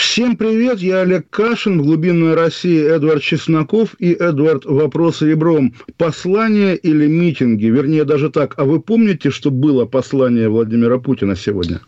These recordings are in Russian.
Всем привет, я Олег Кашин, в глубинной России Эдвард Чесноков и Эдвард Вопрос ребром. Послание или митинги? Вернее, даже так. А вы помните, что было послание Владимира Путина сегодня?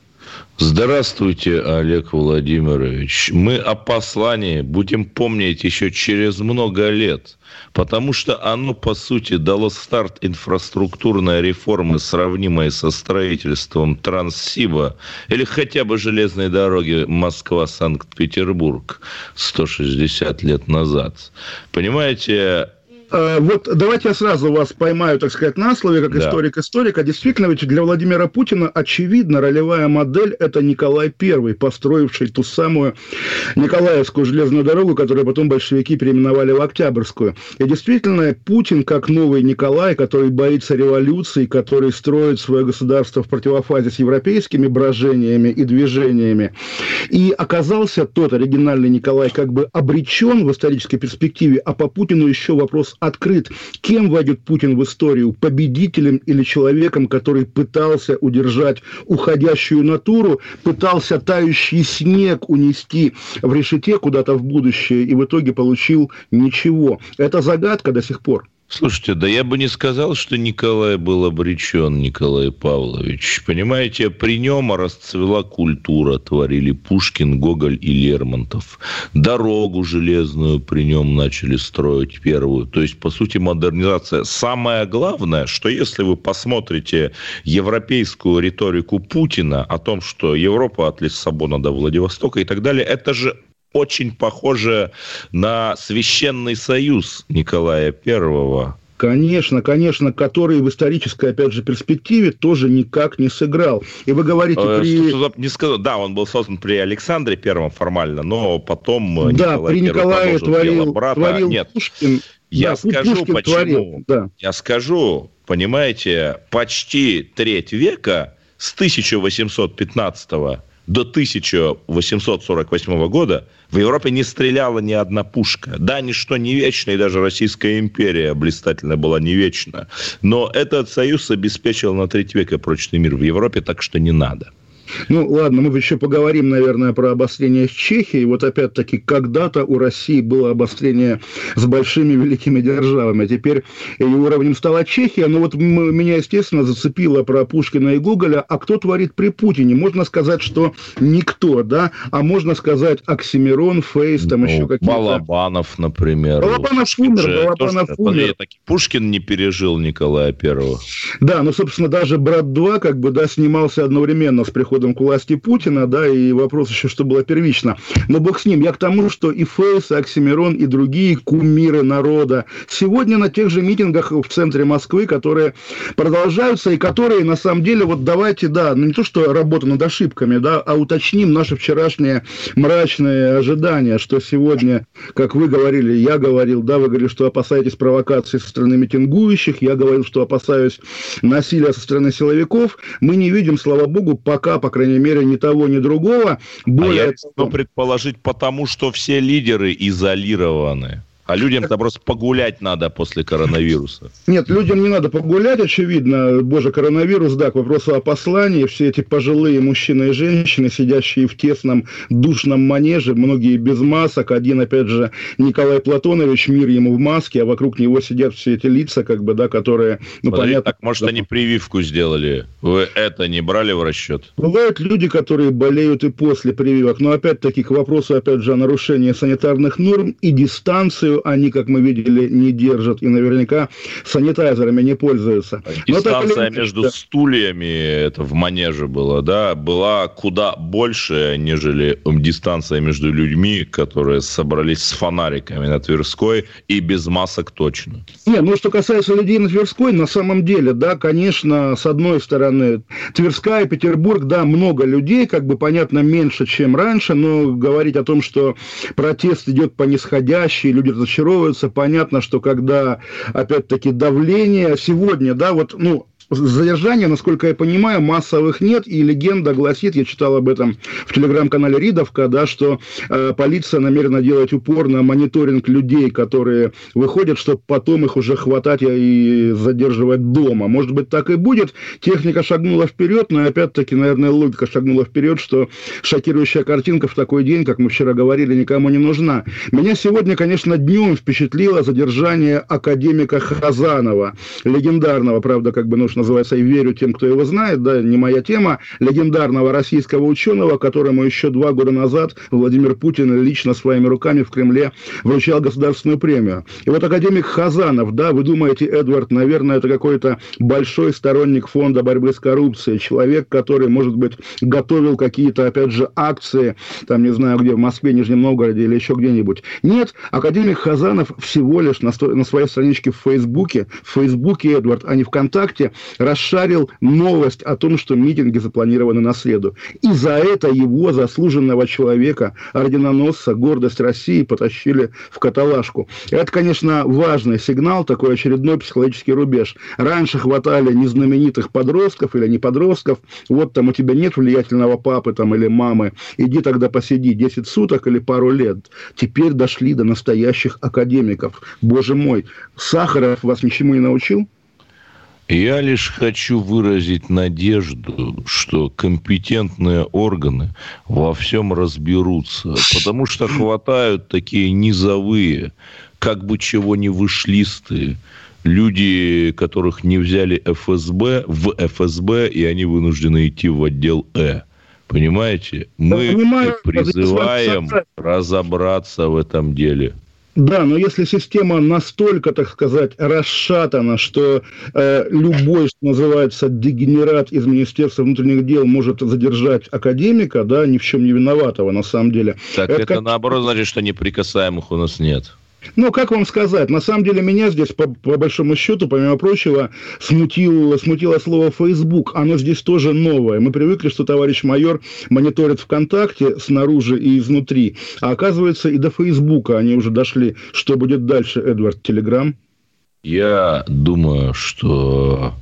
Здравствуйте, Олег Владимирович. Мы о послании будем помнить еще через много лет, потому что оно, по сути, дало старт инфраструктурной реформы, сравнимой со строительством Транссиба или хотя бы железной дороги Москва-Санкт-Петербург 160 лет назад. Понимаете, вот давайте я сразу вас поймаю, так сказать, на слове, как Да. историк-историка. Действительно, ведь для Владимира Путина очевидно ролевая модель – это Николай I, построивший ту самую Николаевскую железную дорогу, которую потом большевики переименовали в Октябрьскую. И действительно, Путин, как новый Николай, который боится революции, который строит свое государство в противофазе с европейскими брожениями и движениями, и оказался тот оригинальный Николай как бы обречен в исторической перспективе, а по Путину еще вопрос открыт. Кем войдет Путин в историю? Победителем или человеком, который пытался удержать уходящую натуру, пытался тающий снег унести в решете куда-то в будущее и в итоге получил ничего? Это загадка до сих пор. Слушайте, да я бы не сказал, что Николай был обречен, Николай Павлович. Понимаете, при нем расцвела культура, творили Пушкин, Гоголь и Лермонтов. Дорогу железную при нем начали строить первую. То есть, по сути, модернизация. Самое главное, что если вы посмотрите европейскую риторику Путина о том, что Европа от Лиссабона до Владивостока и так далее, это же очень похоже на священный союз Николая Первого. Конечно, конечно, который в исторической, опять же, перспективе тоже никак не сыграл. И вы говорите, Э, при... что- что- не сказал, да, он был создан при Александре Первом формально, но потом э, Да, Николай при Николае творил, брата. творил Нет, Пушкин. я Да, скажу, Пушкин почему. творил, да. я скажу, понимаете, почти треть века с 1815 до 1848 года в Европе не стреляла ни одна пушка. Да, ничто не вечно, и даже Российская империя блистательно была не вечна. Но этот союз обеспечил на треть века прочный мир в Европе, так что не надо. Ну, ладно, мы еще поговорим, наверное, про обострение с Чехией. Вот опять-таки, когда-то у России было обострение с большими великими державами, а теперь ее уровнем стала Чехия. Но вот м- меня, естественно, зацепило про Пушкина и Гоголя. А кто творит при Путине? Можно сказать, что никто, да? А можно сказать Оксимирон, Фейс, там еще Ну, какие-то... Балабанов, например. Балабанов умер, же Балабанов тоже- умер. подожди, так и Пушкин не пережил Николая Первого. Да, ну, собственно, даже «Брат-2» как бы, да, снимался одновременно с приходом к власти Путина, да, и вопрос еще, что было первично. Но бог с ним. Я к тому, что и Фейс, и Оксимирон, и другие кумиры народа сегодня на тех же митингах в центре Москвы, которые продолжаются, и которые, на самом деле, вот давайте, да, ну не то, что работа над ошибками, да, а уточним наши вчерашние мрачные ожидания, что сегодня, как вы говорили, я говорил, да, вы говорили, что опасаетесь провокации со стороны митингующих, я говорил, что опасаюсь насилия со стороны силовиков. Мы не видим, слава богу, пока, по крайней мере, ни того, ни другого. А Более я того- предположить, потому что все лидеры изолированы. А людям-то просто погулять надо после коронавируса. Нет, людям не надо погулять, очевидно. Боже, коронавирус, да, к вопросу о послании. Все эти пожилые мужчины и женщины, сидящие в тесном душном манеже, многие без масок. Один, опять же, Николай Платонович, мир ему в маске, а вокруг него сидят все эти лица, как бы, да, которые, ну, Подожди, понятно. так, может, они прививку сделали? Вы это не брали в расчет? Бывают люди, которые болеют и после прививок, но опять-таки к вопросу, опять же, о нарушении санитарных норм и дистанцию они, как мы видели, не держат и наверняка санитайзерами не пользуются. Так или Дистанция иначе, между да. стульями, это в манеже было, да, была куда больше, нежели дистанция между людьми, которые собрались с фонариками на Тверской и без масок точно. Не, ну что касается людей на Тверской, на самом деле, да, конечно, с одной стороны, Тверская, Петербург, да, много людей, как бы понятно, меньше, чем раньше, но говорить о том, что протест идет по нисходящей, люди разочаровываются. Понятно, что когда, опять-таки, давление сегодня, да, вот, ну, задержания, насколько я понимаю, массовых нет, и легенда гласит, я читал об этом в телеграм-канале Ридовка, да, что э, полиция намерена делать упор на мониторинг людей, которые выходят, чтобы потом их уже хватать и задерживать дома. Может быть, так и будет. Техника шагнула вперед, но опять-таки, наверное, логика шагнула вперед, что шокирующая картинка в такой день, как мы вчера говорили, никому не нужна. Меня сегодня, конечно, днем впечатлило задержание академика Хазанова, легендарного, правда, как бы нужно называется «И верю тем, кто его знает», да, не моя тема, легендарного российского ученого, которому еще два года назад Владимир Путин лично своими руками в Кремле вручал государственную премию. И вот академик Хазанов, да, вы думаете, Эдвард, наверное, это какой-то большой сторонник фонда борьбы с коррупцией, человек, который, может быть, готовил какие-то, опять же, акции, там, не знаю, где, в Москве, Нижнем Новгороде или еще где-нибудь. Нет, академик Хазанов всего лишь на, на своей страничке в Фейсбуке, в Фейсбуке, Эдвард, а не ВКонтакте, расшарил новость о том, что митинги запланированы на среду. И за это его, заслуженного человека, орденоносца, гордость России, потащили в каталажку. Это, конечно, важный сигнал, такой очередной психологический рубеж. Раньше хватали незнаменитых подростков или не подростков. Вот там у тебя нет влиятельного папы там, или мамы. Иди тогда посиди 10 суток или пару лет. Теперь дошли до настоящих академиков. Боже мой, Сахаров вас ничему не научил? Я лишь хочу выразить надежду, что компетентные органы во всем разберутся, потому что хватают такие низовые, как бы чего не вышлистые, люди, которых не взяли ФСБ, в ФСБ, и они вынуждены идти в отдел Э. Понимаете? Мы Понимаю, призываем разобраться в этом деле. Да, но если система настолько, так сказать, расшатана, что э, любой, что называется, дегенерат из Министерства внутренних дел может задержать академика, да, ни в чем не виноватого на самом деле. Так это, это как... наоборот значит, что неприкасаемых у нас нет. Ну, как вам сказать, на самом деле меня здесь, по, по большому счету, помимо прочего, смутило, смутило слово Facebook. Оно здесь тоже новое. Мы привыкли, что товарищ майор мониторит ВКонтакте снаружи и изнутри. А оказывается, и до Фейсбука они уже дошли. Что будет дальше, Эдвард? Телеграм? Я думаю, что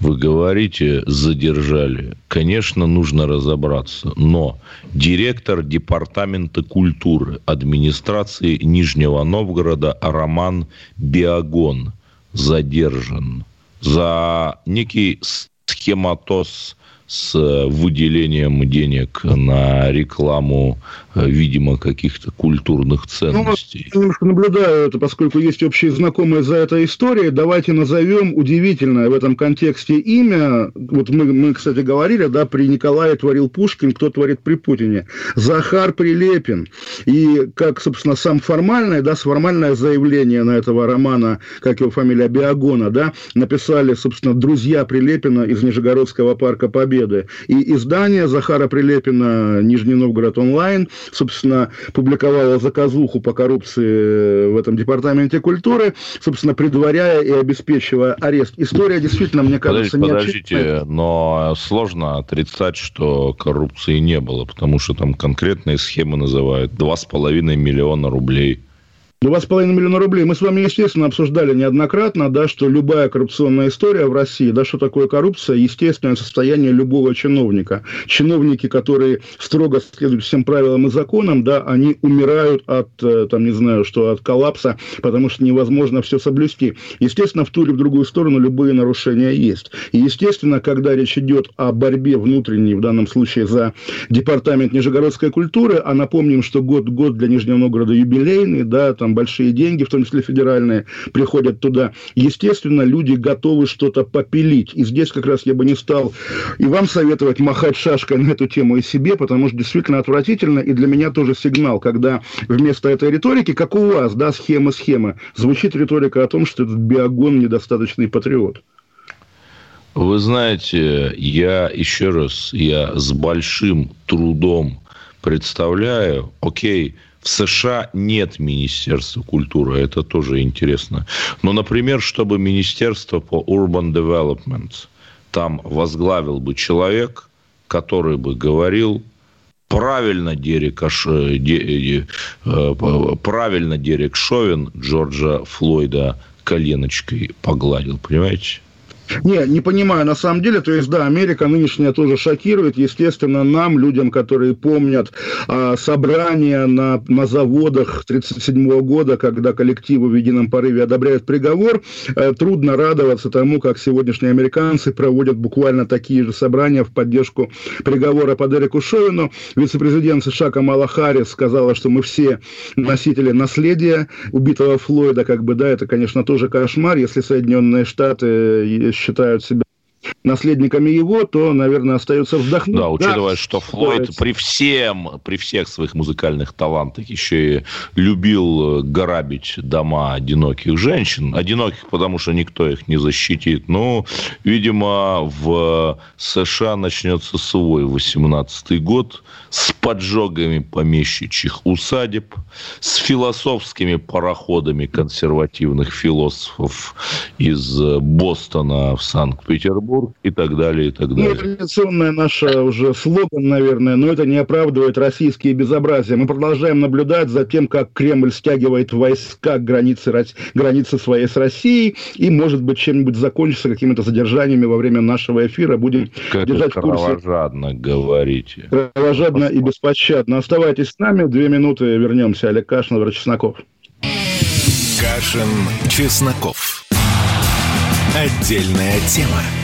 вы говорите, задержали. Конечно, нужно разобраться. Но директор Департамента культуры администрации Нижнего Новгорода Роман Биагон задержан за некий схематоз с выделением денег на рекламу, э, видимо, каких-то культурных ну, ценностей. Ну, немножко наблюдаю это, поскольку есть общие знакомые за этой историей. Давайте назовем удивительное в этом контексте имя. Вот мы, мы, кстати, говорили, да, при Николае творил Пушкин, кто творит при Путине. Захар Прилепин. И как, собственно, сам формальное, да, формальное заявление на этого романа, как его фамилия, Биагона, да, написали, собственно, друзья Прилепина из Нижегородского парка Победы Победы. И издание Захара Прилепина «Нижний Новгород онлайн», собственно, публиковало заказуху по коррупции в этом департаменте культуры, собственно, предваряя и обеспечивая арест. История действительно, мне кажется, подождите, не Подождите, но сложно отрицать, что коррупции не было, потому что там конкретные схемы называют 2,5 миллиона рублей – 2,5 миллиона рублей. Мы с вами, естественно, обсуждали неоднократно, да, что любая коррупционная история в России, да, что такое коррупция, естественное состояние любого чиновника. Чиновники, которые строго следуют всем правилам и законам, да, они умирают от, э, там, не знаю, что, от коллапса, потому что невозможно все соблюсти. Естественно, в ту или в другую сторону любые нарушения есть. И, естественно, когда речь идет о борьбе внутренней, в данном случае за департамент Нижегородской культуры, а напомним, что год-год для Нижнего Новгорода юбилейный, да, там большие деньги, в том числе федеральные, приходят туда. Естественно, люди готовы что-то попилить. И здесь как раз я бы не стал и вам советовать махать шашкой на эту тему и себе, потому что действительно отвратительно, и для меня тоже сигнал, когда вместо этой риторики, как у вас, да, схема-схема, звучит риторика о том, что этот биогон недостаточный патриот. Вы знаете, я еще раз, я с большим трудом представляю, окей, в США нет Министерства культуры, это тоже интересно. Но, например, чтобы Министерство по Urban Development там возглавил бы человек, который бы говорил правильно Дерек, Аш... Де... правильно Дерек Шовин Джорджа Флойда коленочкой погладил, понимаете? Не, не понимаю, на самом деле, то есть, да, Америка нынешняя тоже шокирует, естественно, нам, людям, которые помнят а, собрания на, на заводах 1937 года, когда коллективы в едином порыве одобряют приговор, э, трудно радоваться тому, как сегодняшние американцы проводят буквально такие же собрания в поддержку приговора по Дереку Шовину. Вице-президент США Камала Харрис сказала, что мы все носители наследия убитого Флойда, как бы, да, это, конечно, тоже кошмар, если Соединенные Штаты считают себя наследниками его, то, наверное, остается вздохнуть. Да, учитывая, да, что Флойд при всем, при всех своих музыкальных талантах еще и любил грабить дома одиноких женщин. Одиноких, потому что никто их не защитит. Ну, видимо, в США начнется свой 18-й год с поджогами помещичьих усадеб, с философскими пароходами консервативных философов из Бостона в Санкт-Петербург и так далее, и так далее. Ну, традиционная наша уже слоган, наверное, но это не оправдывает российские безобразия. Мы продолжаем наблюдать за тем, как Кремль стягивает войска к границе, границе своей с Россией, и, может быть, чем-нибудь закончится какими-то задержаниями во время нашего эфира. Будем как держать в курсе. кровожадно говорите. Кровожадно и беспощадно. Оставайтесь с нами. Две минуты вернемся. Олег Кашин, Владимир Чесноков. Кашин, Чесноков. Отдельная тема.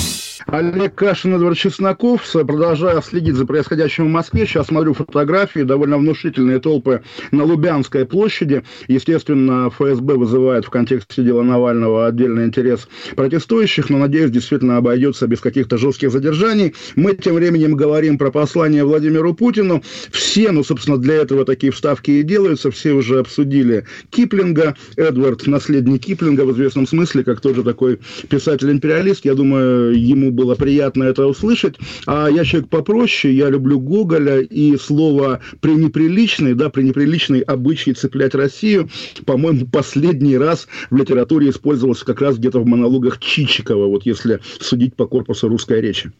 Олег Кашин, Эдвард Чесноков. Продолжаю следить за происходящим в Москве. Сейчас смотрю фотографии. Довольно внушительные толпы на Лубянской площади. Естественно, ФСБ вызывает в контексте дела Навального отдельный интерес протестующих, но, надеюсь, действительно обойдется без каких-то жестких задержаний. Мы тем временем говорим про послание Владимиру Путину. Все, ну, собственно, для этого такие вставки и делаются. Все уже обсудили Киплинга. Эдвард, наследник Киплинга в известном смысле, как тоже такой писатель-империалист. Я думаю, ему было приятно это услышать. А я человек попроще, я люблю Гоголя, и слово «пренеприличный», да, «пренеприличный обычай цеплять Россию», по-моему, последний раз в литературе использовался как раз где-то в монологах Чичикова, вот если судить по корпусу русской речи.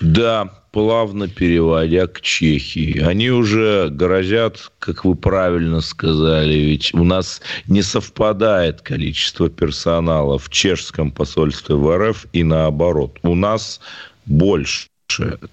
Да, плавно переводя к Чехии. Они уже грозят, как вы правильно сказали, ведь у нас не совпадает количество персонала в чешском посольстве в РФ и наоборот. У нас больше.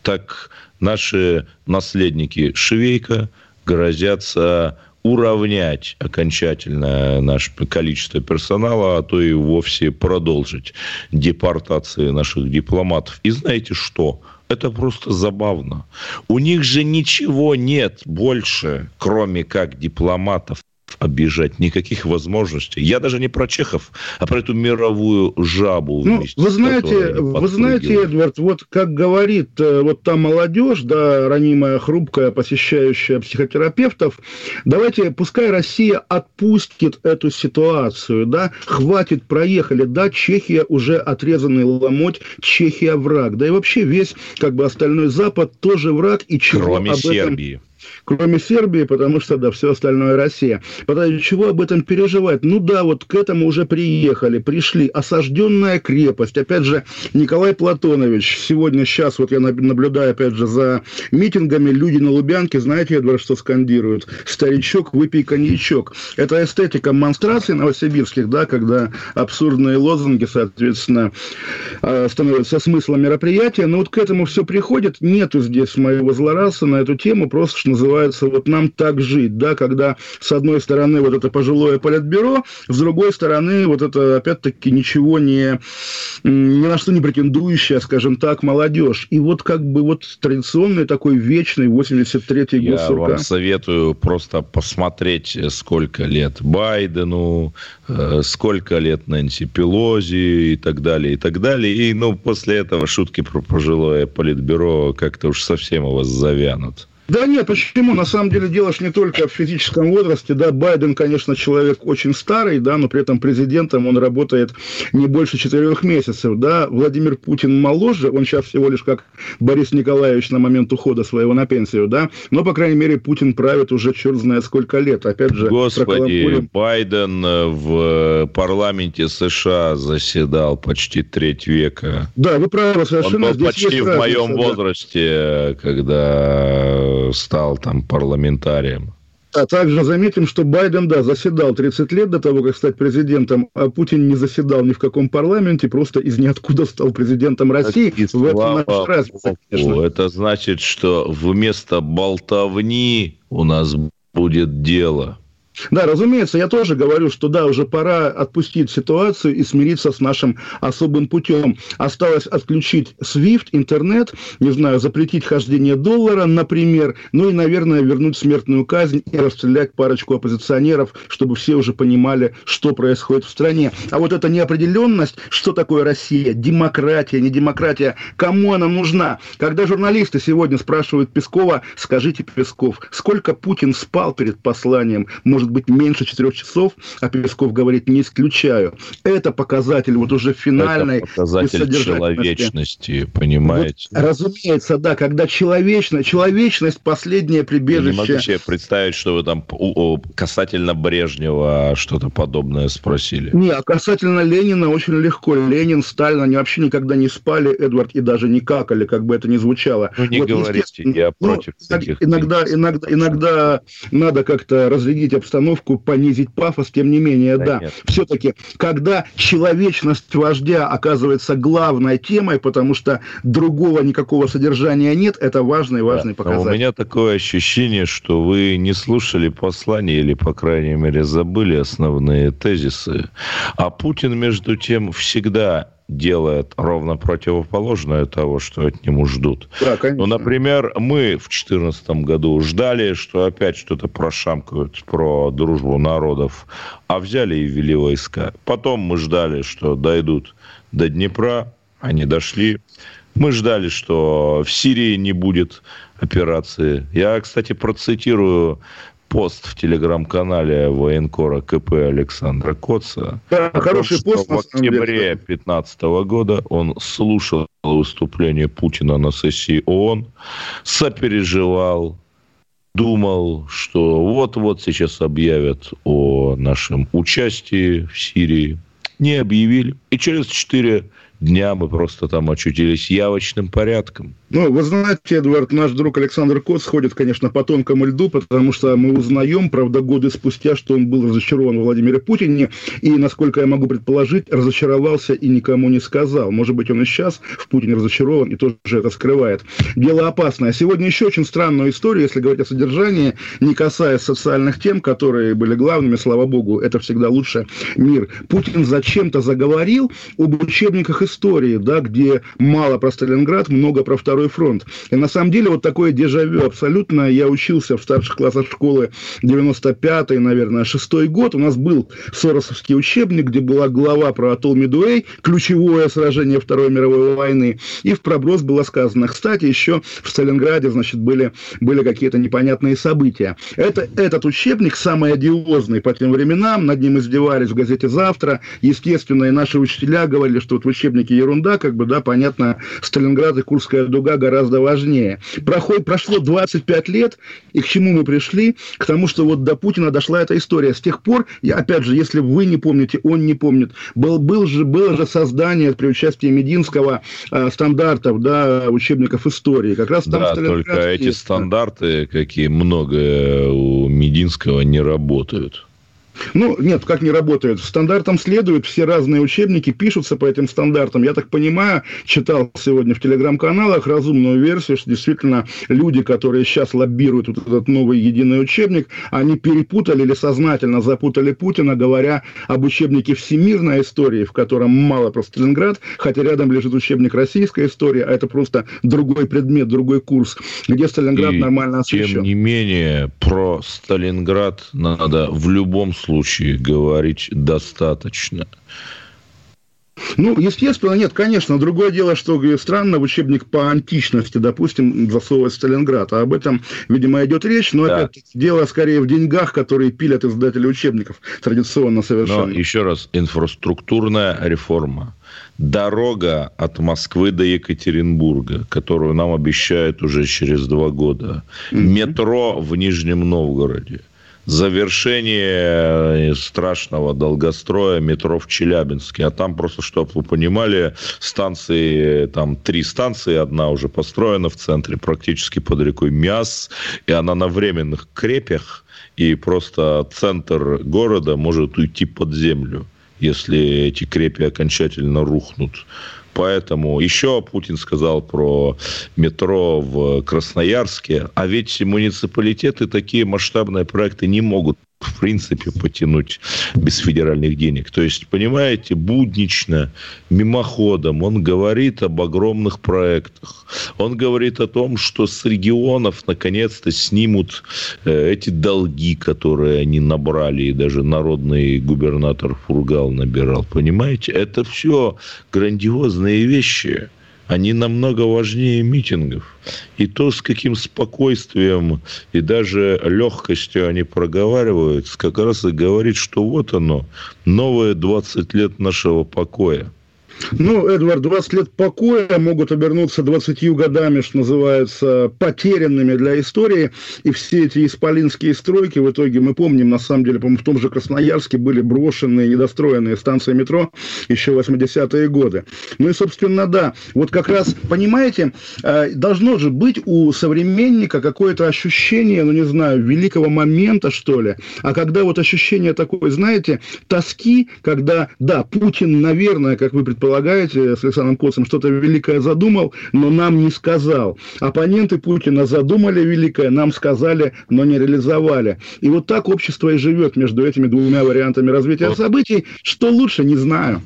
Так наши наследники Швейка грозятся уравнять окончательно наше количество персонала, а то и вовсе продолжить депортации наших дипломатов. И знаете что? Это просто забавно. У них же ничего нет больше, кроме как дипломатов обижать, никаких возможностей. Я даже не про чехов, а про эту мировую жабу. Ну, вы знаете, вы знаете, Эдвард, вот как говорит э, вот та молодежь, да, ранимая, хрупкая, посещающая психотерапевтов, давайте, пускай Россия отпустит эту ситуацию, да, хватит, проехали, да, Чехия уже отрезанный ломоть, Чехия враг, да и вообще весь, как бы, остальной Запад тоже враг, и чего Кроме об этом... Кроме Сербии, потому что, да, все остальное Россия. Потому чего об этом переживать? Ну да, вот к этому уже приехали, пришли. Осажденная крепость. Опять же, Николай Платонович, сегодня, сейчас, вот я наблюдаю, опять же, за митингами, люди на Лубянке, знаете, Эдвард, что скандируют? Старичок, выпей коньячок. Это эстетика монстраций новосибирских, да, когда абсурдные лозунги, соответственно, а, становятся смыслом мероприятия. Но вот к этому все приходит. Нету здесь моего злорадства на эту тему, просто что называется, вот нам так жить, да, когда с одной стороны вот это пожилое политбюро, с другой стороны вот это, опять-таки, ничего не, ни на что не претендующая, скажем так, молодежь. И вот как бы вот традиционный такой вечный 83-й год Я сурка. вам советую просто посмотреть, сколько лет Байдену, э, сколько лет Нэнси Пелози и так далее, и так далее. И, ну, после этого шутки про пожилое политбюро как-то уж совсем у вас завянут. Да нет, почему? На самом деле дело ж не только в физическом возрасте. Да, Байден, конечно, человек очень старый, да, но при этом президентом он работает не больше четырех месяцев. Да, Владимир Путин моложе, он сейчас всего лишь как Борис Николаевич на момент ухода своего на пенсию, да, но, по крайней мере, Путин правит уже черт знает сколько лет. Опять же, Господи. Байден э, в парламенте США заседал почти треть века. Да, вы правы Он совершенно. был Здесь почти в моем да. возрасте, когда стал там парламентарием. А также заметим, что Байден, да, заседал 30 лет до того, как стать президентом, а Путин не заседал ни в каком парламенте, просто из ниоткуда стал президентом России. И В этом наша разница, конечно. Это значит, что вместо болтовни у нас будет дело. Да, разумеется, я тоже говорю, что да, уже пора отпустить ситуацию и смириться с нашим особым путем. Осталось отключить SWIFT, интернет, не знаю, запретить хождение доллара, например, ну и, наверное, вернуть смертную казнь и расстрелять парочку оппозиционеров, чтобы все уже понимали, что происходит в стране. А вот эта неопределенность, что такое Россия, демократия, не демократия, кому она нужна? Когда журналисты сегодня спрашивают Пескова, скажите, Песков, сколько Путин спал перед посланием? Может быть, меньше четырех часов, а Песков говорит, не исключаю. Это показатель вот уже финальной Это показатель человечности, понимаете? Вот, разумеется, да, когда человечность, человечность последнее Я не могу прибежище. себе представить, что вы там касательно Брежнева что-то подобное спросили. Не, а касательно Ленина очень легко. Ленин, Сталин, они вообще никогда не спали, Эдвард, и даже не какали, как бы это ни звучало. Ну, не говорите, естественно, я ну, против иног- таких Иногда, иногда, иногда надо как-то разрядить обстановку, понизить пафос, тем не менее, Да да. Все-таки, когда человечность вождя оказывается главной темой, потому что другого никакого содержания нет, это важный, важный Да, но показатель. У меня такое ощущение, что вы не слушали послание или, по крайней мере, забыли основные тезисы. А Путин, между тем, всегда делает ровно противоположное того, что от него ждут. Да, конечно. Ну, например, мы в 2014 году ждали, что опять что-то прошамкают про дружбу народов, а взяли и ввели войска. Потом мы ждали, что дойдут до Днепра, они дошли. Мы ждали, что в Сирии не будет операции. Я, кстати, процитирую пост в телеграм-канале военкора КП Александра Коца. Да, том, хороший что пост, В октябре 2015 года он слушал выступление Путина на сессии ООН, сопереживал, думал, что вот-вот сейчас объявят о нашем участии в Сирии. Не объявили. И через 4 дня мы просто там очутились явочным порядком. Ну, вы знаете, Эдвард, наш друг Александр Коц ходит, конечно, по тонкому льду, потому что мы узнаем, правда, годы спустя, что он был разочарован в Владимире Путине, и, насколько я могу предположить, разочаровался и никому не сказал. Может быть, он и сейчас в Путине разочарован и тоже это скрывает. Дело опасное. Сегодня еще очень странную историю, если говорить о содержании, не касаясь социальных тем, которые были главными, слава богу, это всегда лучше мир. Путин зачем-то заговорил об учебниках истории, да, где мало про Сталинград, много про Второй фронт. И на самом деле вот такое дежавю абсолютно. Я учился в старших классах школы 95-й, наверное, 6 год. У нас был Соросовский учебник, где была глава про атолл Медуэй, ключевое сражение Второй мировой войны. И в проброс было сказано, кстати, еще в Сталинграде, значит, были, были какие-то непонятные события. Это, этот учебник самый одиозный по тем временам, над ним издевались в газете «Завтра». Естественно, и наши учителя говорили, что вот в учебнике ерунда, как бы, да, понятно, Сталинград и Курская дуга гораздо важнее. Проход, прошло 25 лет, и к чему мы пришли? К тому, что вот до Путина дошла эта история. С тех пор, я, опять же, если вы не помните, он не помнит, был, был же, было же создание при участии Мединского э, стандартов, да, учебников истории. Как раз там да, только эти стандарты, какие многое у Мединского, не работают. Ну, нет, как не работает. Стандартам следуют, все разные учебники пишутся по этим стандартам. Я так понимаю, читал сегодня в телеграм-каналах разумную версию, что действительно люди, которые сейчас лоббируют вот этот новый единый учебник, они перепутали или сознательно запутали Путина, говоря об учебнике «Всемирная история», в котором мало про Сталинград, хотя рядом лежит учебник «Российская история», а это просто другой предмет, другой курс, где Сталинград И нормально освещен. Тем не менее, про Сталинград надо в любом случае говорить достаточно. Ну, естественно, нет, конечно. Другое дело, что странно в учебник по античности, допустим, засовывать Сталинград. А об этом, видимо, идет речь. Но, Да. опять дело скорее в деньгах, которые пилят издатели учебников. Традиционно совершенно. Но еще раз, инфраструктурная реформа. Дорога от Москвы до Екатеринбурга, которую нам обещают уже через два года. Метро в Нижнем Новгороде. Завершение э, страшного долгостроя метро в Челябинске. А там просто, чтобы вы понимали, станции, там три станции, одна уже построена в центре, практически под рекой Миас, и она на временных крепях, и просто центр города может уйти под землю, если эти крепи окончательно рухнут. Поэтому еще Путин сказал про метро в Красноярске, а ведь муниципалитеты такие масштабные проекты не могут в принципе потянуть без федеральных денег. То есть, понимаете, буднично, мимоходом он говорит об огромных проектах. Он говорит о том, что с регионов наконец-то снимут э, эти долги, которые они набрали, и даже народный губернатор Фургал набирал. Понимаете, это все грандиозные вещи они намного важнее митингов. И то, с каким спокойствием и даже легкостью они проговаривают, как раз и говорит, что вот оно, новые 20 лет нашего покоя. Ну, Эдвард, 20 лет покоя могут обернуться 20 годами, что называется, потерянными для истории. И все эти исполинские стройки, в итоге, мы помним, на самом деле, по-моему, в том же Красноярске были брошенные, недостроенные станции метро еще 80-е годы. Ну и, собственно, да, вот как раз, понимаете, э, должно же быть у современника какое-то ощущение, ну, не знаю, великого момента, что ли. А когда вот ощущение такое, знаете, тоски, когда, да, Путин, наверное, как вы предполагаете, с Александром Коцем что-то великое задумал, но нам не сказал. Оппоненты Путина задумали великое, нам сказали, но не реализовали. И вот так общество и живет между этими двумя вариантами развития событий. Что лучше, не знаю.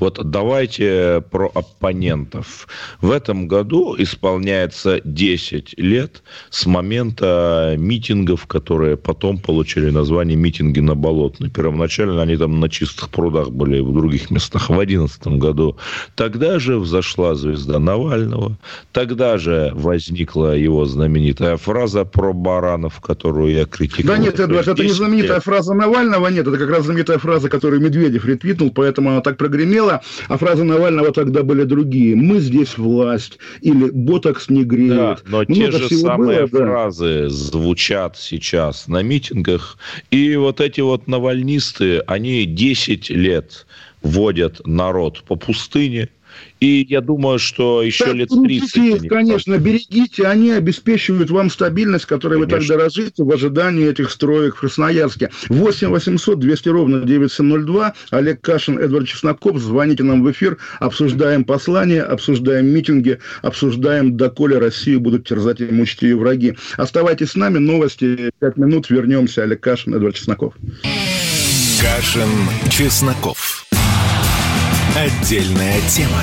Вот давайте про оппонентов. В этом году исполняется 10 лет с момента митингов, которые потом получили название митинги на Болотной. Первоначально они там на чистых прудах были в других местах в 2011 году. Тогда же взошла звезда Навального. Тогда же возникла его знаменитая фраза про баранов, которую я критиковал. Да нет, Эдуард, это не 10 знаменитая лет. фраза Навального, нет, это как раз знаменитая фраза, которую Медведев ретвитнул, поэтому она так прогремела, а фразы Навального тогда были другие. Мы здесь власть, или ботокс не Да, греет. но те Много же всего самые было, да. фразы звучат сейчас на митингах. И вот эти вот навальнисты, они 10 лет водят народ по пустыне. И я думаю, что еще Так, лет крутите 30 их, они конечно, берегите, они обеспечивают вам стабильность, которой вы так Конечно. дорожите в ожидании этих строек в Красноярске. 8 800 200 ровно 9702. Олег Кашин, Эдвард Чесноков. Звоните нам в эфир. Обсуждаем послания, обсуждаем митинги, обсуждаем, доколе Россию будут терзать и мучить ее враги. Оставайтесь с нами. Новости. Пять минут. Вернемся. Олег Кашин, Эдвард Чесноков. Кашин, Чесноков. Отдельная тема.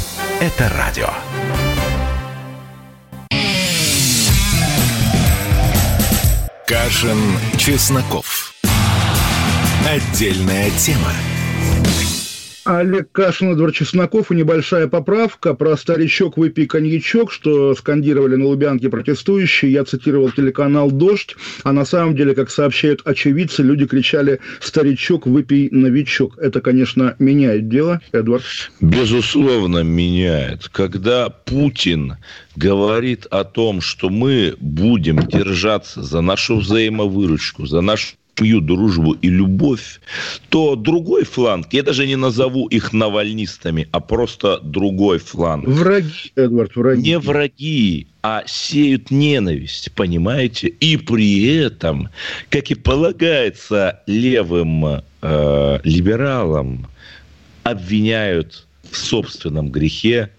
Это радио. Кашин, Чесноков. Отдельная тема. Олег Кашин, Эдвард Чесноков и небольшая поправка про старичок выпей коньячок, что скандировали на Лубянке протестующие. Я цитировал телеканал «Дождь», а на самом деле, как сообщают очевидцы, люди кричали «старичок выпей новичок». Это, конечно, меняет дело, Эдвард. Безусловно, меняет. Когда Путин говорит о том, что мы будем держаться за нашу взаимовыручку, за нашу свою дружбу и любовь, то другой фланг, я даже не назову их навальнистами, а просто другой фланг. Враги, Эдвард, враги. Не враги, а сеют ненависть, понимаете? И при этом, как и полагается левым э, либералам, обвиняют в собственном грехе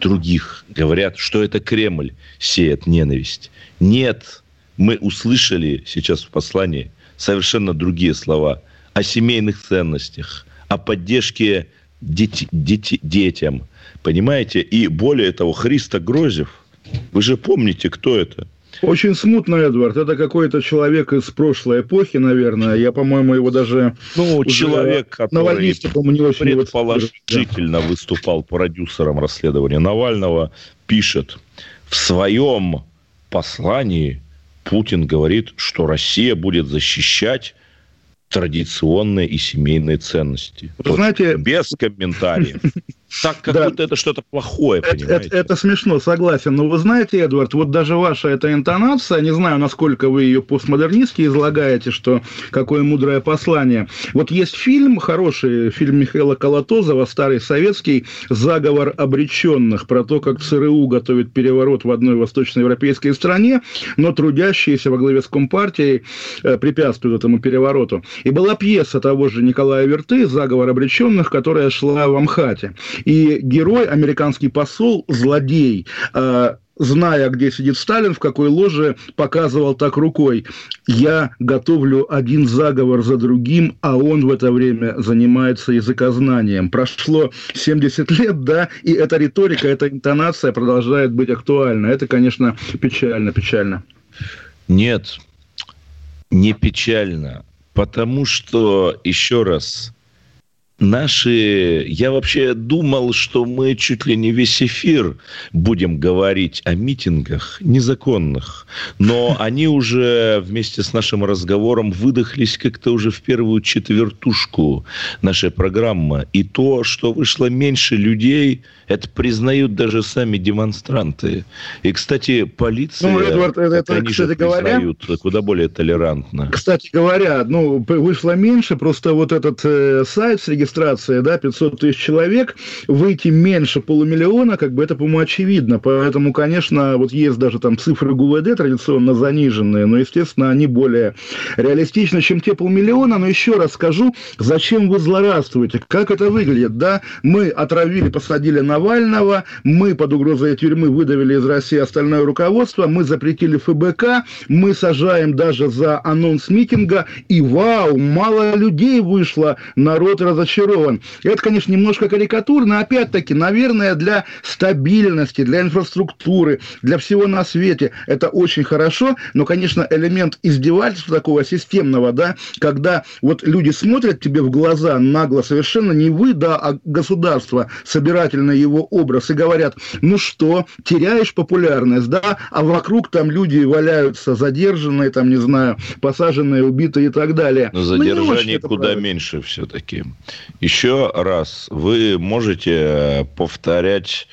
других. Говорят, что это Кремль сеет ненависть. Нет, мы услышали сейчас в послании совершенно другие слова о семейных ценностях, о поддержке дети, дети, детям. Понимаете? И более того, Христа Грозев, вы же помните, кто это? Очень смутно, Эдвард. Это какой-то человек из прошлой эпохи, наверное. Я, по-моему, его даже... Ну, человек, который не очень предположительно выступал продюсером расследования Навального, пишет в своем послании Путин говорит, что Россия будет защищать традиционные и семейные ценности. Вы вот знаете, без комментариев. Так, как да. будто это что-то плохое, это, понимаете? Это, это смешно, согласен. Но вы знаете, Эдвард, вот даже ваша эта интонация, не знаю, насколько вы ее постмодернистски излагаете, что какое мудрое послание. Вот есть фильм, хороший фильм Михаила Колотозова, старый советский, «Заговор обреченных», про то, как ЦРУ готовит переворот в одной восточноевропейской стране, но трудящиеся во главе с Компартией э, препятствуют этому перевороту. И была пьеса того же Николая Верты «Заговор обреченных», которая шла в Амхате. И герой, американский посол, злодей, э, зная, где сидит Сталин, в какой ложе, показывал так рукой. Я готовлю один заговор за другим, а он в это время занимается языкознанием. Прошло 70 лет, да, и эта риторика, эта интонация продолжает быть актуальна. Это, конечно, печально, печально. Нет, не печально, потому что, еще раз, наши... Я вообще думал, что мы чуть ли не весь эфир будем говорить о митингах незаконных. Но они уже вместе с нашим разговором выдохлись как-то уже в первую четвертушку нашей программы. И то, что вышло меньше людей, это признают даже сами демонстранты. И, кстати, полиция... Ну, Эдвард, это, это они кстати же говоря... куда более толерантно. Кстати говоря, ну, вышло меньше, просто вот этот э, сайт с регистрацией, да, 500 тысяч человек, выйти меньше полумиллиона, как бы это, по-моему, очевидно. Поэтому, конечно, вот есть даже там цифры ГУВД традиционно заниженные, но, естественно, они более реалистичны, чем те полмиллиона. Но еще раз скажу, зачем вы злорадствуете? Как это выглядит, да? Мы отравили, посадили Навального, мы под угрозой тюрьмы выдавили из России остальное руководство, мы запретили ФБК, мы сажаем даже за анонс митинга, и вау, мало людей вышло, народ разочарован. Это, конечно, немножко карикатурно, опять-таки, наверное, для стабильности, для инфраструктуры, для всего на свете это очень хорошо, но, конечно, элемент издевательства такого системного, да, когда вот люди смотрят тебе в глаза нагло, совершенно не вы, да, а государство, собирательный его образ, и говорят, ну что, теряешь популярность, да, а вокруг там люди валяются задержанные, там, не знаю, посаженные, убитые и так далее. Но задержаний ну, куда правильно. меньше все-таки. Еще раз, вы можете повторять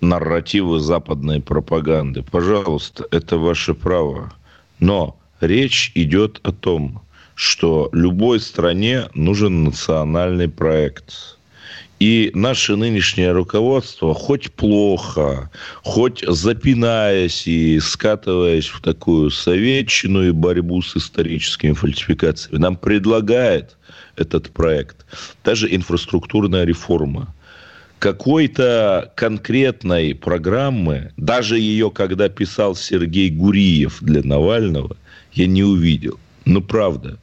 нарративы западной пропаганды. Пожалуйста, это ваше право. Но речь идет о том, что любой стране нужен национальный проект. И наше нынешнее руководство, хоть плохо, хоть запинаясь и скатываясь в такую советчину и борьбу с историческими фальсификациями, нам предлагает этот проект. Даже инфраструктурная реформа. Какой-то конкретной программы, даже ее, когда писал Сергей Гуриев для Навального, я не увидел. Ну, правда.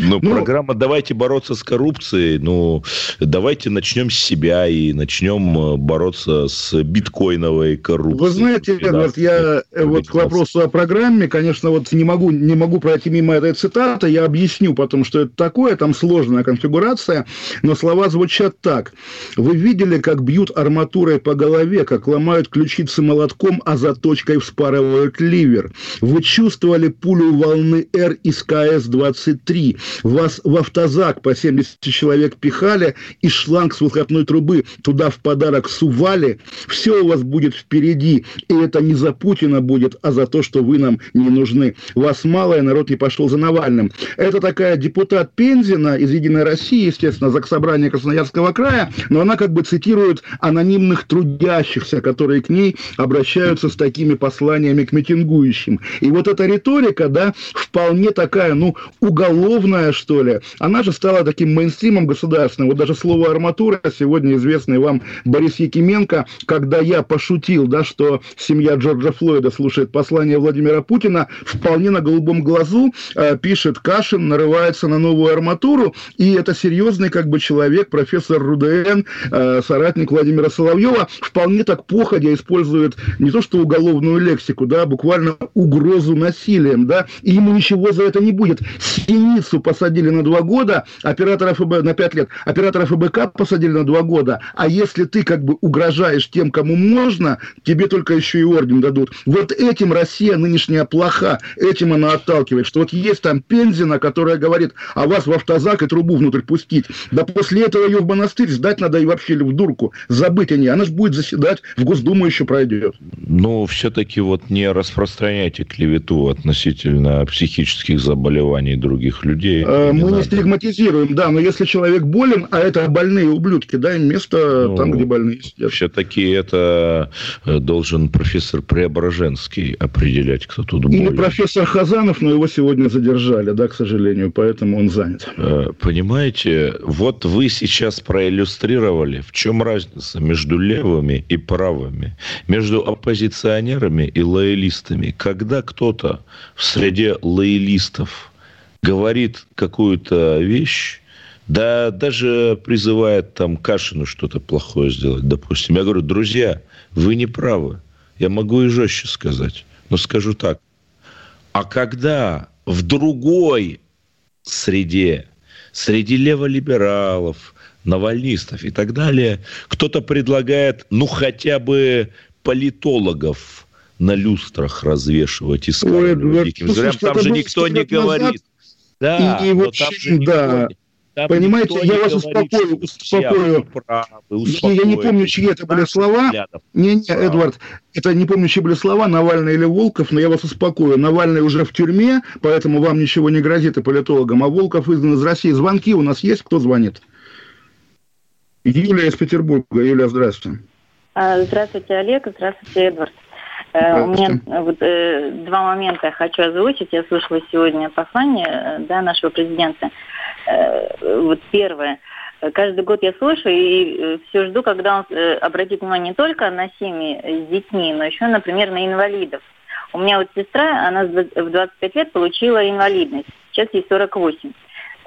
Ну, программа «Давайте бороться с коррупцией». Ну, давайте начнем с себя и начнем э, бороться с биткоиновой коррупцией. Вы знаете, Эдвард, я э, вот к вопросу о программе, конечно, вот не могу, не могу пройти мимо этой цитаты, я объясню потом, что это такое, там сложная конфигурация, но слова звучат так. Вы видели, как бьют арматурой по голове, как ломают ключицы молотком, а заточкой вспарывают ливер. Вы чувствовали пулю волны Р из КС-23. Вас в автозак по 70 человек пихали, и шланг с выхлопной трубы туда в подарок сували. Все у вас будет впереди, и это не за Путина будет, а за то, что вы нам не нужны. Вас мало, и народ не пошел за Навальным. Это такая депутат Пензина из «Единой России», естественно, Заксобрания Красноярского края, но она как бы цитирует анонимных трудящихся, которые к ней обращаются с такими посланиями к митингующим. И вот эта риторика, да, вполне такая, ну, уголовная, что ли, она же стала таким мейнстримом государственным. Вот даже слово «арматура» сегодня известный вам Борис Якименко, когда я пошутил, да, что семья Джорджа Флойда слушает послание Владимира Путина, вполне на голубом глазу э, пишет Кашин, нарывается на новую арматуру, и это серьезный как бы человек, профессор РУДН, э, соратник Владимира Соловьева, вполне так походя использует не то что уголовную лексику, да, буквально угрозу насилием, да, и ему ничего за это не будет. Синицу посадили на два года, оператора ФБ на пять лет, оператора ФБК посадили на два года, а если ты как бы угрожаешь тем, кому можно, тебе только еще и орден дадут. Вот этим Россия нынешняя плоха, этим она отталкивает, что вот есть там Пензина, которая говорит, а вас в автозак и трубу внутрь пустить. Да после этого ее в монастырь сдать надо и вообще в дурку, забыть о ней. Она же будет заседать, в Госдуму еще пройдет. Ну, все-таки вот не распространяйте клевету относительно психических заболеваний других людей. Э, Не Мы не стигматизируем, да, но если человек болен, а это больные ублюдки, дай им место Ну, там, где больные сидят. Все-таки это э, должен профессор Преображенский определять, кто тут Или болен. профессор Хазанов, но его сегодня задержали, да, к сожалению, поэтому он занят. Э, Понимаете, вот вы сейчас проиллюстрировали, в чем разница между левыми и правыми, между оппозиционерами и лоялистами. Когда кто-то в среде лоялистов говорит какую-то вещь, да даже призывает там Кашину что-то плохое сделать, допустим. Я говорю, друзья, вы не правы. Я могу и жестче сказать, но скажу так. А когда в другой среде, среди леволибералов, навальнистов и так далее, кто-то предлагает, ну, хотя бы политологов на люстрах развешивать и скармливать диким зверям. Там же никто не лет назад, говорит. Да, и же никто да. там Понимаете, я вас говорит, успокою, успокою. правы, Я, я не помню, чьи это были слова. Не, не, правы. Эдвард, это не помню, чьи были слова, Навальный или Волков, но я вас успокою. Навальный уже в тюрьме, поэтому вам ничего не грозит и политологам, а Волков изгнан из России. Звонки у нас есть? Кто звонит? Юлия из Петербурга. Юлия, здравствуйте. А, Здравствуйте, Олег. Здравствуйте, Эдвард. Э, У меня э, вот, э, два момента хочу озвучить. Я слушала сегодня послание э, да, нашего президента. Э, Вот первое. Каждый год я слушаю и все жду, когда он обратит внимание не только на семьи с детьми, но еще, например, на инвалидов. У меня вот сестра, она в 25 лет получила инвалидность. Сейчас ей 48.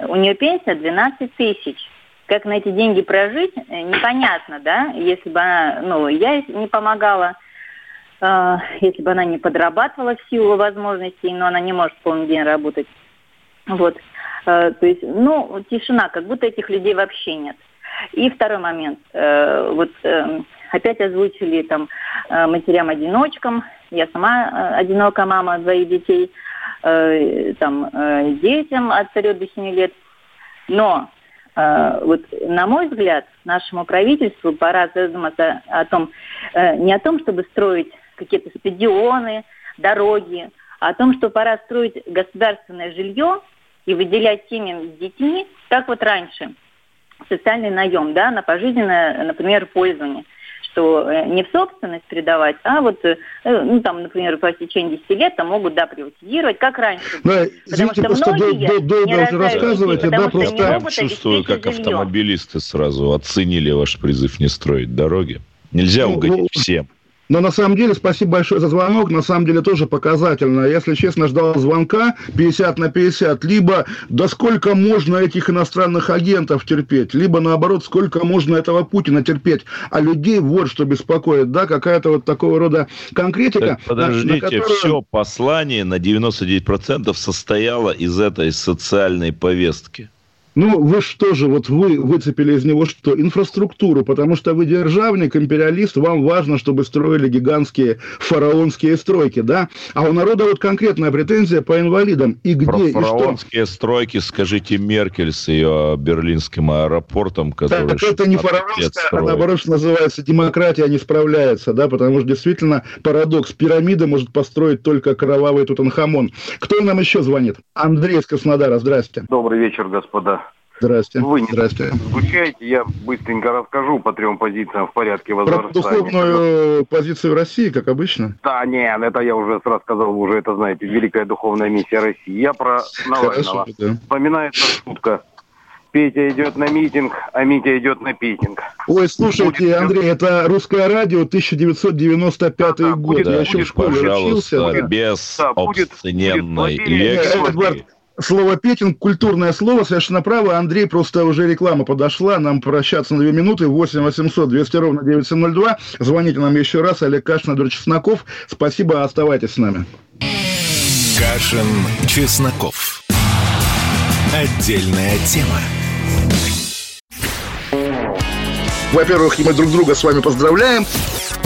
У нее пенсия 12 тысяч. Как на эти деньги прожить, непонятно, да? Если бы она, ну, я не помогала, если бы она не подрабатывала в силу возможностей, но она не может полный день работать. Вот. Э, то есть, ну, тишина, как будто этих людей вообще нет. И второй момент. Э, вот э, опять озвучили там э, матерям-одиночкам. Я сама одинокая мама двоих детей. Там детям от 3 до 7 лет. Но вот на мой взгляд, нашему правительству пора задуматься о том, не о том, чтобы строить какие-то стадионы, дороги, а о том, что пора строить государственное жилье и выделять семьям с детьми, как вот раньше, социальный наем, да, на пожизненное, например, пользование что э, не в собственность передавать, а вот, э, ну, там, например, по истечении 10 лет там могут, да, приватизировать, как раньше. Да, Потому извините, что многие дол- долго не уже потому да, просто- чувствую, как жилье. автомобилисты сразу оценили ваш призыв не строить дороги. Нельзя Ну, угодить ну, всем. Но на самом деле, спасибо большое за звонок, на самом деле тоже показательно. Если честно, ждал звонка 50 на 50, либо да сколько можно этих иностранных агентов терпеть, либо наоборот, сколько можно этого Путина терпеть. А людей вот что беспокоит, да, какая-то вот такого рода конкретика. Так, подождите, на- на которую- все послание на 99% состояло из этой социальной повестки. Ну, вы что же, вот вы выцепили из него что? Инфраструктуру, потому что вы державник, империалист, вам важно, чтобы строили гигантские фараонские стройки, да? А у народа вот конкретная претензия по инвалидам. И где, Про и что? фараонские стройки скажите Меркель с ее берлинским аэропортом, который... Так это не 16 лет фараонская, а наоборот, что называется, демократия не справляется, да, потому что действительно парадокс. Пирамиды может построить только кровавый Тутанхамон. Кто нам еще звонит? Андрей из Краснодара, здрасте. Добрый вечер, господа. Здрасте. Вы не Здрасте. скучаете, я быстренько расскажу по трем позициям в порядке Про возрастания. духовную позицию России, как обычно. Да, нет, это я уже рассказал, вы уже это знаете, Великая Духовная Миссия России. Я про Навального. Хорошо, да. Вспоминается шутка. Петя идет на митинг, а Митя идет на питинг. Ой, слушайте, Андрей, это русское радио 1995 год. будет- Я еще в будет, школе Пожалуйста, учился. да. без Да, будет- обсцененной будет слабее. лексики. Эдвард, Слово Петинг, культурное слово, совершенно право. Андрей, просто уже реклама подошла. Нам прощаться на две минуты. 8 800 200 ровно 9702. Звоните нам еще раз. Олег Кашин, Эдвард Чесноков. Спасибо, оставайтесь с нами. Кашин, Чесноков. Отдельная тема. Во-первых, мы друг друга с вами поздравляем.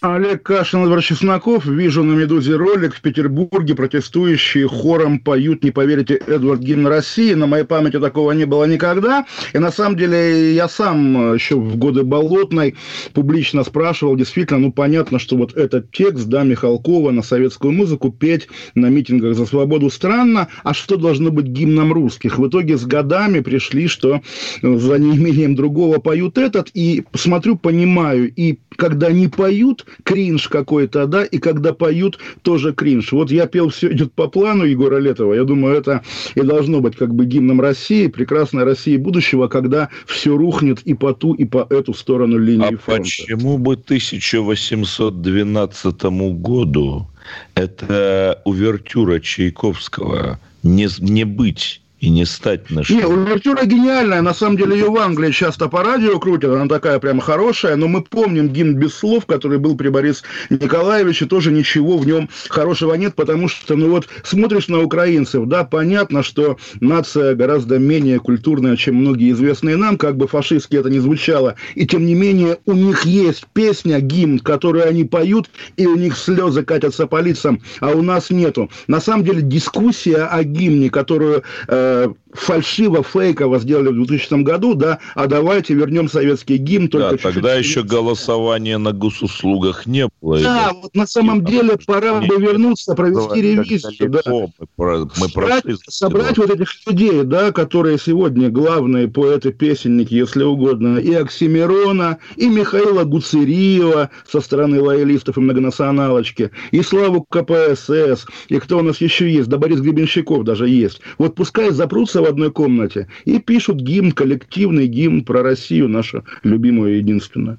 Олег Кашин, Эдвард Чесноков. Вижу на «Медузе» ролик в Петербурге. Протестующие хором поют, не поверите, Эдвард гимн России. На моей памяти такого не было никогда. И на самом деле я сам еще в годы Болотной публично спрашивал, действительно, ну понятно, что вот этот текст, да, Михалкова на советскую музыку петь на митингах за свободу странно, а что должно быть гимном русских? В итоге с годами пришли, что за неимением другого поют этот, и смотрю, понимаю, и когда не поют, кринж какой-то, да, и когда поют, тоже кринж. Вот я пел «Все идет по плану» Егора Летова, я думаю, это и должно быть как бы гимном России, прекрасной России будущего, когда все рухнет и по ту, и по эту сторону линии А фронта. почему бы 1812 году это увертюра Чайковского не, не быть и не стать нашим? Не, увертюра гениальная. На самом деле ее в Англии часто по радио крутят. Она такая прямо хорошая. Но мы помним гимн без слов, который был при Борисе Николаевиче. Тоже ничего в нем хорошего нет, потому что, ну вот, смотришь на украинцев, да, понятно, что нация гораздо менее культурная, чем многие известные нам, как бы фашистски это ни звучало. И тем не менее, у них есть песня, гимн, которую они поют, и у них слезы катятся по лицам, а у нас нету. На самом деле, дискуссия о гимне, которую э, фальшиво, фейково сделали в 2000 году, да, а давайте вернем советский гимн только Да, чуть-чуть тогда еще голосования на госуслугах не было. Да, вот на самом деле пора бы вернуться, провести ревизию, да. Мы, мы собрать, собрать вот этих людей, да, которые сегодня главные поэты-песенники, если угодно, и Оксимирона, и Михаила Гуцериева со стороны лоялистов и многонационалочки, и Славу КПСС, и кто у нас еще есть, да Борис Гребенщиков даже есть. Вот пускай запрутся в одной комнате и пишут гимн, коллективный гимн про Россию, нашу любимую и единственную.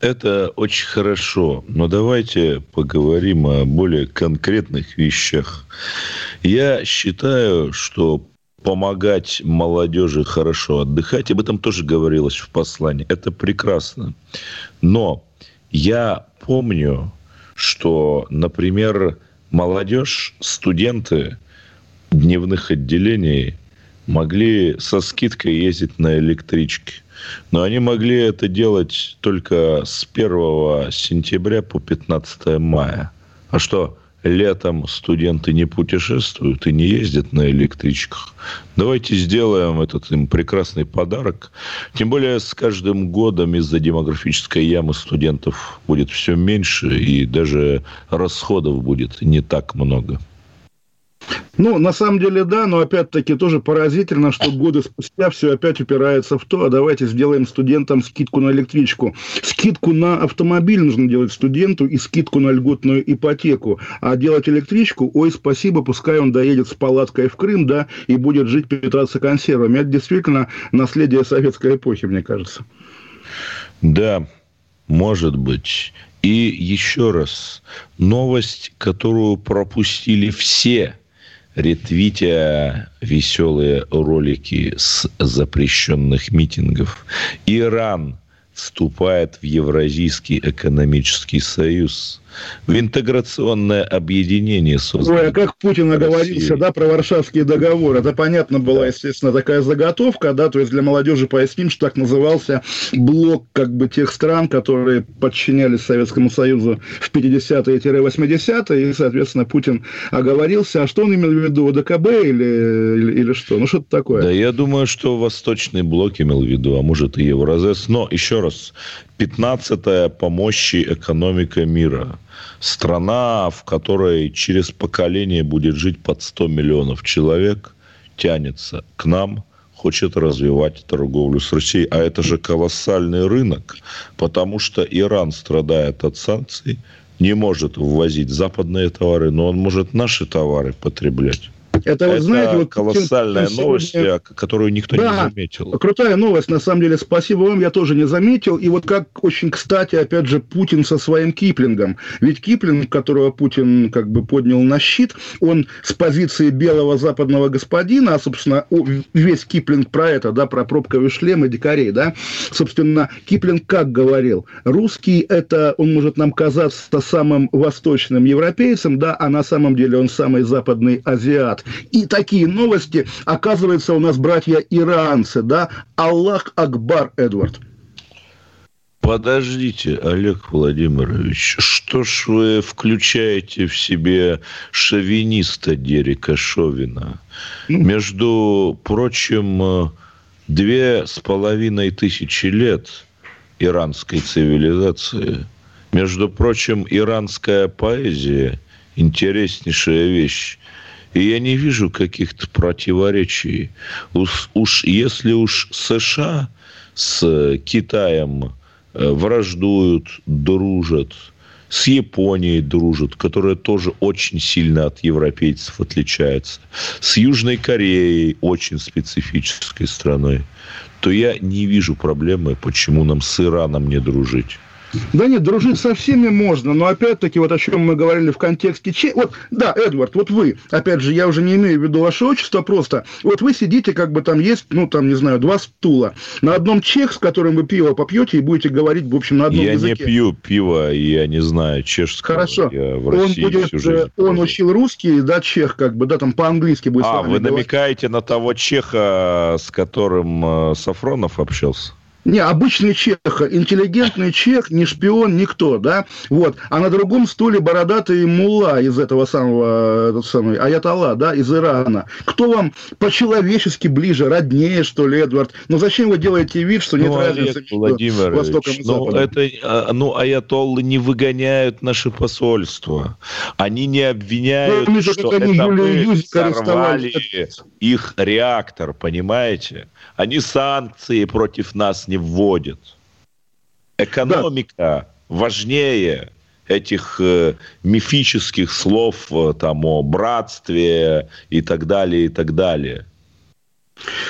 Это очень хорошо, но давайте поговорим о более конкретных вещах. Я считаю, что помогать молодежи хорошо отдыхать, об этом тоже говорилось в послании, это прекрасно. Но я помню, что, например, молодежь, студенты дневных отделений могли со скидкой ездить на электричке. Но они могли это делать только с 1 сентября по 15 мая. А что, летом студенты не путешествуют и не ездят на электричках? Давайте сделаем этот им прекрасный подарок. Тем более с каждым годом из-за демографической ямы студентов будет все меньше, и даже расходов будет не так много. Ну, на самом деле, да, но опять-таки тоже поразительно, что годы спустя все опять упирается в то, а давайте сделаем студентам скидку на электричку. Скидку на автомобиль нужно делать студенту и скидку на льготную ипотеку. А делать электричку, ой, спасибо, пускай он доедет с палаткой в Крым, да, и будет жить, питаться консервами. Это действительно наследие советской эпохи, мне кажется. Да, может быть. И еще раз, новость, которую пропустили все – ретвитя веселые ролики с запрещенных митингов. Иран вступает в Евразийский экономический союз, в интеграционное объединение созданное. Ой, а как Путин оговорился, да, про Варшавский договор. Это понятно была, естественно, такая заготовка, да, то есть для молодежи поясним, что так назывался блок как бы тех стран, которые подчинялись Советскому Союзу в 50-е-80-е, и, соответственно, Путин оговорился. А что он имел в виду, ОДКБ или, или, или что? Ну, что-то такое. Да, я думаю, что Восточный блок имел в виду, а может и Евразес. Но, еще раз, 15-я по мощи экономика мира. Страна, в которой через поколение будет жить под 100 миллионов человек, тянется к нам, хочет развивать торговлю с Россией. А это же колоссальный рынок, потому что Иран страдает от санкций, не может ввозить западные товары, но он может наши товары потреблять. Это, вот, знаете, вот колоссальная Путин новость, сегодня... которую никто да, не заметил. Крутая новость, на самом деле. Спасибо вам, я тоже не заметил. И вот как очень кстати, опять же, Путин со своим Киплингом. Ведь Киплинг, которого Путин как бы поднял на щит, он с позиции белого западного господина, а, собственно, весь Киплинг про это, да, про пробковый шлем и дикарей, да, собственно, Киплинг как говорил? Русский это, он может нам казаться самым восточным европейцем, да, а на самом деле он самый западный азиат. И такие новости, оказывается, у нас братья иранцы, да? Аллах Акбар, Эдвард. Подождите, Олег Владимирович, что ж вы включаете в себе шовиниста Дерека Шовина? Между прочим, две с половиной тысячи лет иранской цивилизации. Между прочим, иранская поэзия – интереснейшая вещь. И я не вижу каких-то противоречий. Уж, уж если уж США с Китаем э, враждуют, дружат, с Японией дружат, которая тоже очень сильно от европейцев отличается, с Южной Кореей, очень специфической страной, то я не вижу проблемы, почему нам с Ираном не дружить. Да нет, дружить со всеми можно, но опять-таки, вот о чем мы говорили в контексте... Че... Вот, да, Эдвард, вот вы, опять же, я уже не имею в виду ваше отчество, просто вот вы сидите, как бы там есть, ну, там, не знаю, два стула. На одном чех, с которым вы пиво попьете и будете говорить, в общем, на одном я языке. Я не пью пиво, я не знаю чешского. Хорошо. Я в он России будет, всю жизнь он прожил. учил русский, да, чех, как бы, да, там по-английски будет. А, вы говорить. намекаете на того чеха, с которым э, Сафронов общался? Не, обычный чех, интеллигентный чех, не шпион, никто, да, вот. А на другом стуле бородатый мулла из этого самого, этот самый, Аятолла, да, из Ирана. Кто вам по-человечески ближе, роднее, что ли, Эдвард? Ну, зачем вы делаете вид, что нет ну, разницы Олег между Владимирович, Востоком и ну, Западом? это, а, ну, аятоллы не выгоняют наше посольство. Они не обвиняют, Ну, что это мы сорвали их реактор, понимаете? Они санкции против нас не вводят. Экономика важнее этих э, мифических слов э, там о братстве и так далее, и так далее.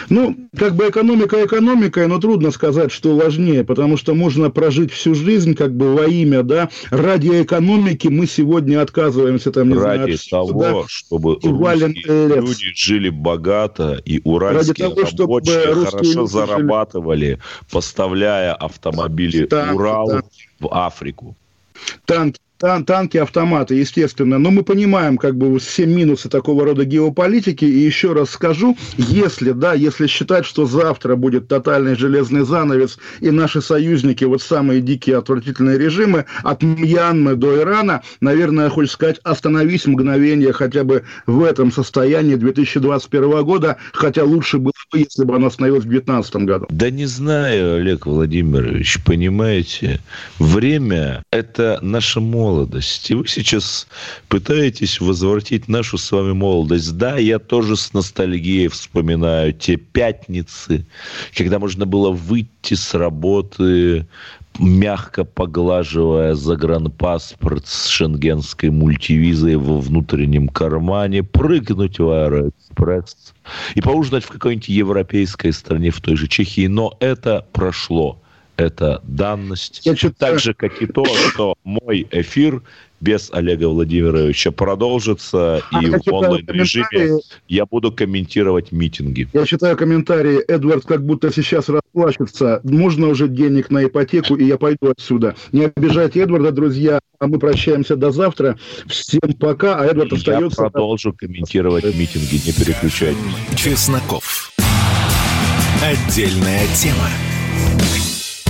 Ну, как бы экономика экономикой, но трудно сказать, что важнее, потому что можно прожить всю жизнь как бы во имя, да, ради экономики мы сегодня отказываемся там, не знаю, Ради от всего, того, да, чтобы русские люди жили богато, и уральские того, чтобы рабочие русские хорошо люди жили- зарабатывали, поставляя автомобили Танки, Урал танки. в Африку. танки, Тан- танки, автоматы, естественно. Но мы понимаем как бы все минусы такого рода геополитики. И еще раз скажу, если, да, если считать, что завтра будет тотальный железный занавес, и наши союзники, вот самые дикие отвратительные режимы, от Мьянмы до Ирана, наверное, хочется сказать, остановись мгновение хотя бы в этом состоянии 2021 года, хотя лучше было бы, если бы оно остановилось в 2019 году. Да не знаю, Олег Владимирович, понимаете, время – это наша молодость. И вы сейчас пытаетесь возвратить нашу с вами молодость. Да, я тоже с ностальгией вспоминаю те пятницы, когда можно было выйти с работы, мягко поглаживая загранпаспорт с шенгенской мультивизой во внутреннем кармане, прыгнуть в Аэроэкспресс и поужинать в какой-нибудь европейской стране, в той же Чехии. Но это прошло. Это данность. Так же, как и то, что мой эфир без Олега Владимировича продолжится, А и я в онлайн-режиме комментарии. я буду комментировать митинги. Я читаю комментарии, Эдвард как будто сейчас расплачется. Можно уже денег на ипотеку, и я пойду отсюда. Не обижайте Эдварда, друзья. А мы прощаемся до завтра. Всем пока. А Эдвард Я остается... продолжу комментировать митинги, не переключайтесь. Чесноков. Отдельная тема.